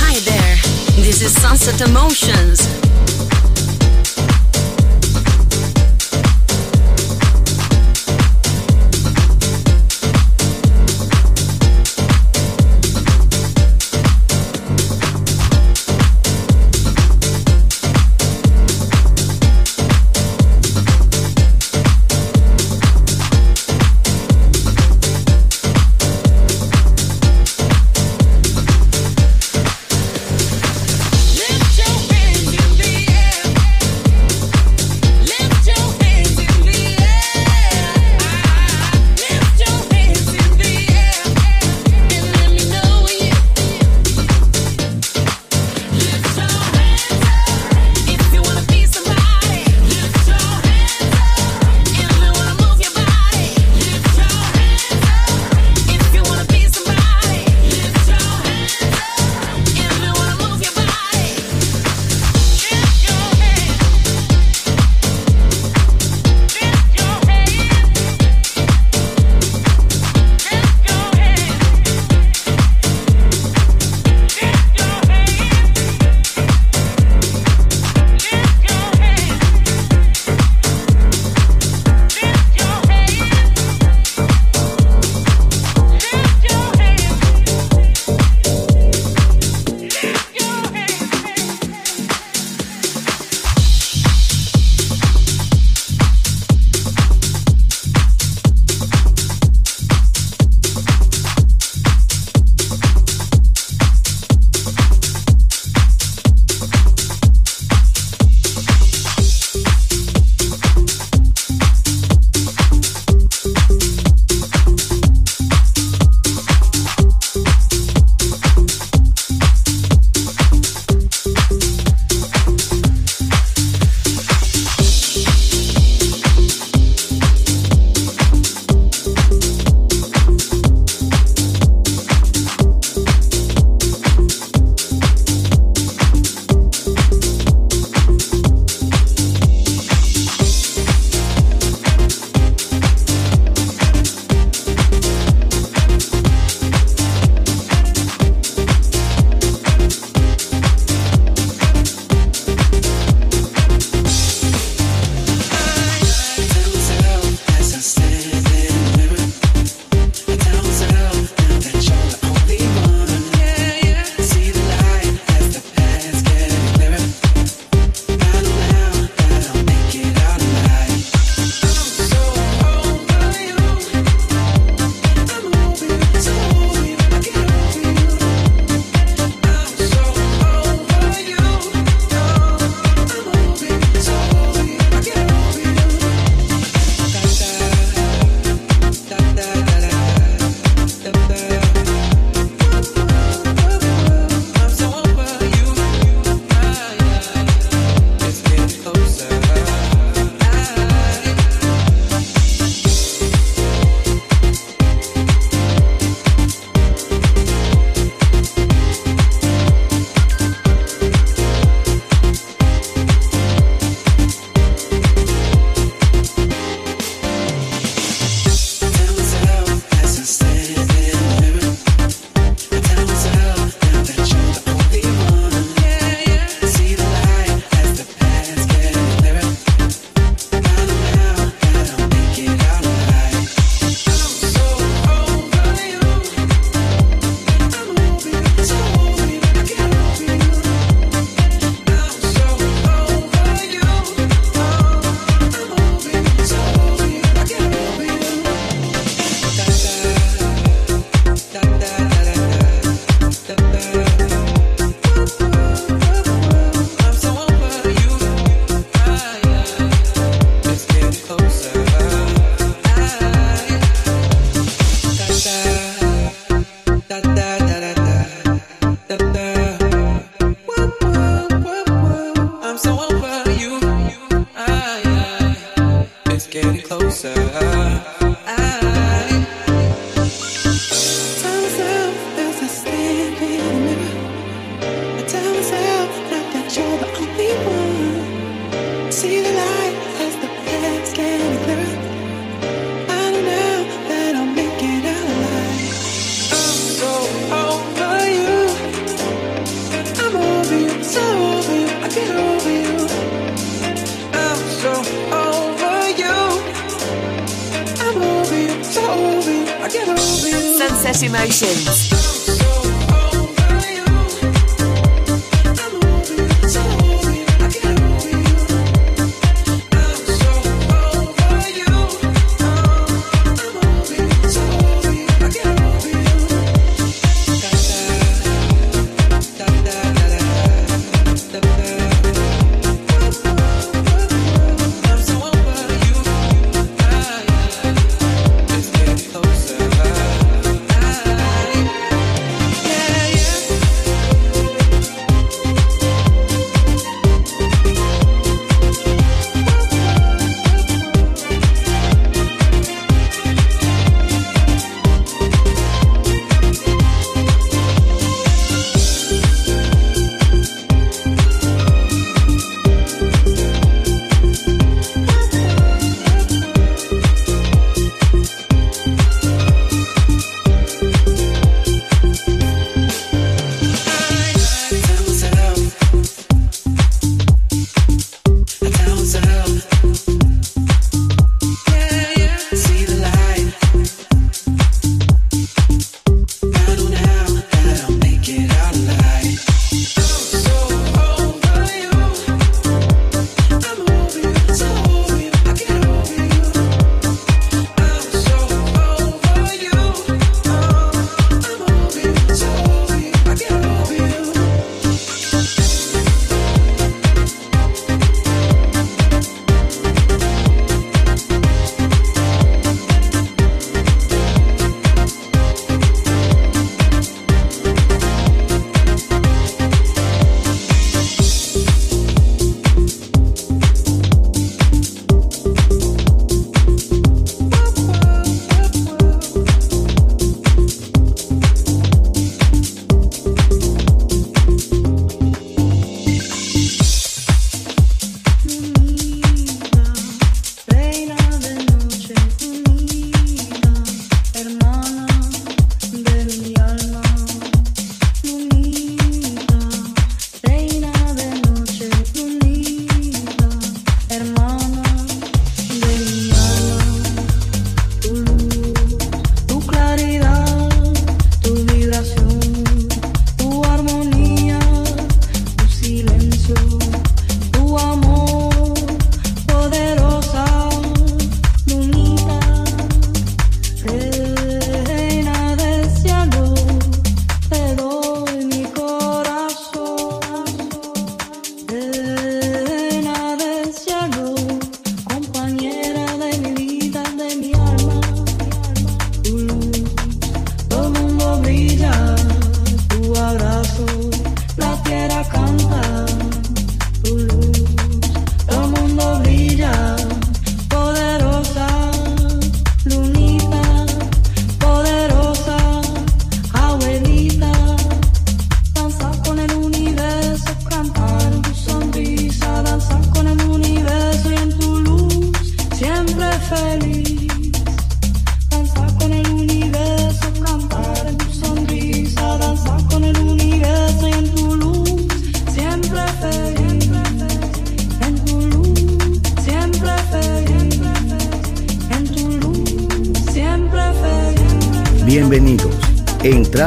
Hi there, this is Sunset Emotions.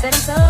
said I'm so